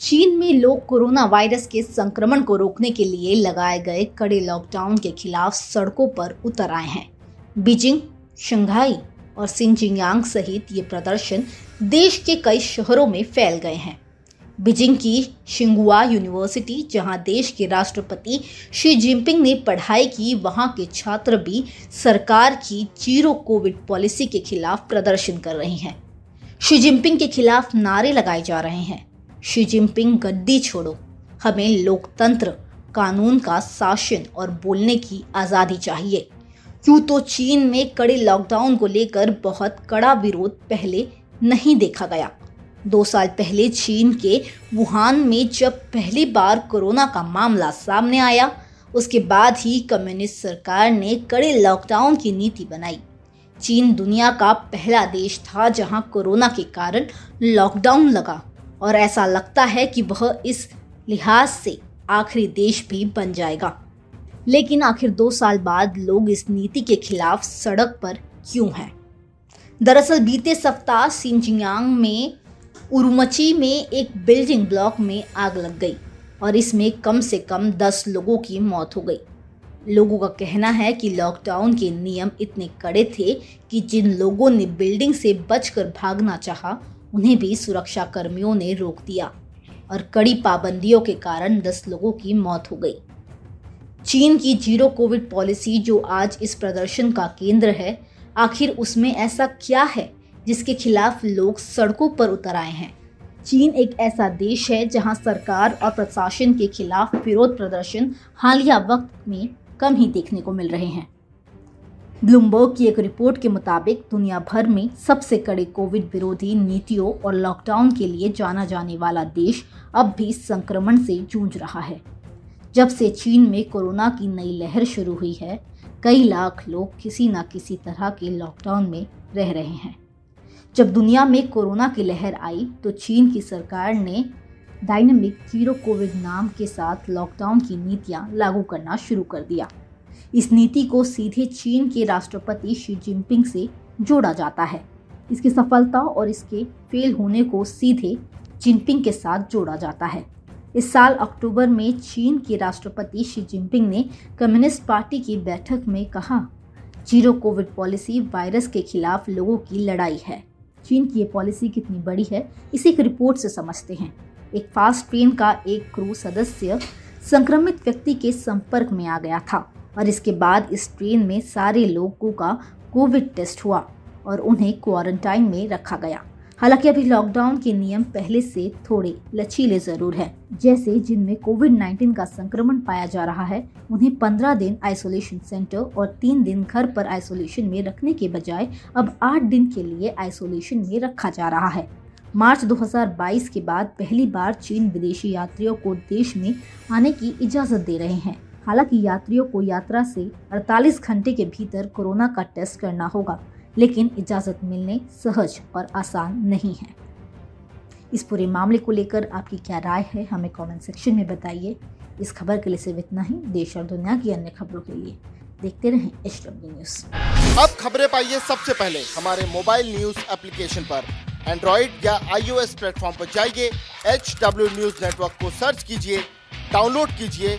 चीन में लोग कोरोना वायरस के संक्रमण को रोकने के लिए लगाए गए कड़े लॉकडाउन के खिलाफ सड़कों पर उतर आए हैं। बीजिंग, शंघाई और सिंजियांग सहित ये प्रदर्शन देश के कई शहरों में फैल गए हैं। बीजिंग की शिंगुआ यूनिवर्सिटी, जहाँ देश के राष्ट्रपति शी जिनपिंग ने पढ़ाई की, वहाँ के छात्र भी सरकार की ज़ीरो कोविड पॉलिसी के खिलाफ प्रदर्शन कर रहे हैं। शी जिनपिंग के खिलाफ नारे लगाए जा रहे हैं। शी जिनपिंग गद्दी छोड़ो। हमें लोकतंत्र, कानून का शासन और बोलने की आज़ादी चाहिए। यूँ तो चीन में कड़े लॉकडाउन को लेकर बहुत कड़ा विरोध पहले नहीं देखा गया। दो साल पहले चीन के वुहान में जब पहली बार कोरोना का मामला सामने आया, उसके बाद ही कम्युनिस्ट सरकार ने कड़े लॉकडाउन की नीति बनाई। चीन दुनिया का पहला देश था जहाँ कोरोना के कारण लॉकडाउन लगा। और ऐसा लगता है कि वह इस लिहाज से आखिरी देश भी बन जाएगा। लेकिन आखिर दो साल बाद लोग इस नीति के खिलाफ सड़क पर क्यों हैं? दरअसल बीते सप्ताह सिंजियांग में उर्मची में एक बिल्डिंग ब्लॉक में आग लग गई और इसमें कम से कम दस लोगों की मौत हो गई। लोगों का कहना है कि लॉकडाउन के नियम इतने कड़े थे कि जिन लोगों ने बिल्डिंग से बचकर भागना चाहा उन्हें भी सुरक्षा कर्मियों ने रोक दिया और कड़ी पाबंदियों के कारण दस लोगों की मौत हो गई। चीन की ज़ीरो कोविड पॉलिसी जो आज इस प्रदर्शन का केंद्र है, आखिर उसमें ऐसा क्या है जिसके खिलाफ लोग सड़कों पर उतर आए हैं? चीन एक ऐसा देश है जहाँ सरकार और प्रशासन के खिलाफ विरोध प्रदर्शन हालिया वक्त में कम ही देखने को मिल रहे हैं। ब्लूमबर्ग की एक रिपोर्ट के मुताबिक, दुनिया भर में सबसे कड़े कोविड विरोधी नीतियों और लॉकडाउन के लिए जाना जाने वाला देश अब भी संक्रमण से जूझ रहा है। जब से चीन में कोरोना की नई लहर शुरू हुई है, कई लाख लोग किसी न किसी तरह के लॉकडाउन में रह रहे हैं। जब दुनिया में कोरोना की लहर आई तो चीन की सरकार ने डायनेमिक ज़ीरो कोविड नाम के साथ लॉकडाउन की नीतियाँ लागू करना शुरू कर दिया। इस नीति को सीधे चीन के राष्ट्रपति शी जिनपिंग से जोड़ा जाता है। इसकी सफलता और इसके फेल होने को सीधे जिनपिंग के साथ जोड़ा जाता है। इस साल अक्टूबर में चीन के राष्ट्रपति शी जिनपिंग ने कम्युनिस्ट पार्टी की बैठक में कहा, ज़ीरो कोविड पॉलिसी वायरस के खिलाफ लोगों की लड़ाई है। चीन की ये पॉलिसी कितनी बड़ी है, इसे एक रिपोर्ट से समझते हैं। एक फास्ट ट्रेन का एक क्रू सदस्य संक्रमित व्यक्ति के संपर्क में आ गया था। और इसके बाद इस ट्रेन में सारे लोगों का कोविड टेस्ट हुआ और उन्हें क्वारंटाइन में रखा गया। हालाँकि अभी लॉकडाउन के नियम पहले से थोड़े लचीले ज़रूर हैं, जैसे जिनमें कोविड 19 का संक्रमण पाया जा रहा है, उन्हें 15 दिन आइसोलेशन सेंटर और तीन दिन घर पर आइसोलेशन में रखने के बजाय अब 8 दिन के लिए आइसोलेशन में रखा जा रहा है। मार्च 2022 के बाद पहली बार चीन विदेशी यात्रियों को देश में आने की इजाज़त दे रहे हैं। हालाँकि यात्रियों को यात्रा से 48 घंटे के भीतर कोरोना का टेस्ट करना होगा, लेकिन इजाज़त मिलने सहज और आसान नहीं है। इस पूरे मामले को लेकर आपकी क्या राय है, हमें कमेंट सेक्शन में बताइए। इस खबर के लिए सिर्फ़ इतना ही। देश और दुनिया की अन्य खबरों के लिए देखते रहें एच डब्ल्यू न्यूज़ अब खबरें पाइए सबसे पहले हमारे मोबाइल न्यूज़ एप्लीकेशन पर। एंड्रॉइड या आईओएस प्लेटफॉर्म पर जाइए एच डब्ल्यू न्यूज़ नेटवर्क को सर्च कीजिए, डाउनलोड कीजिए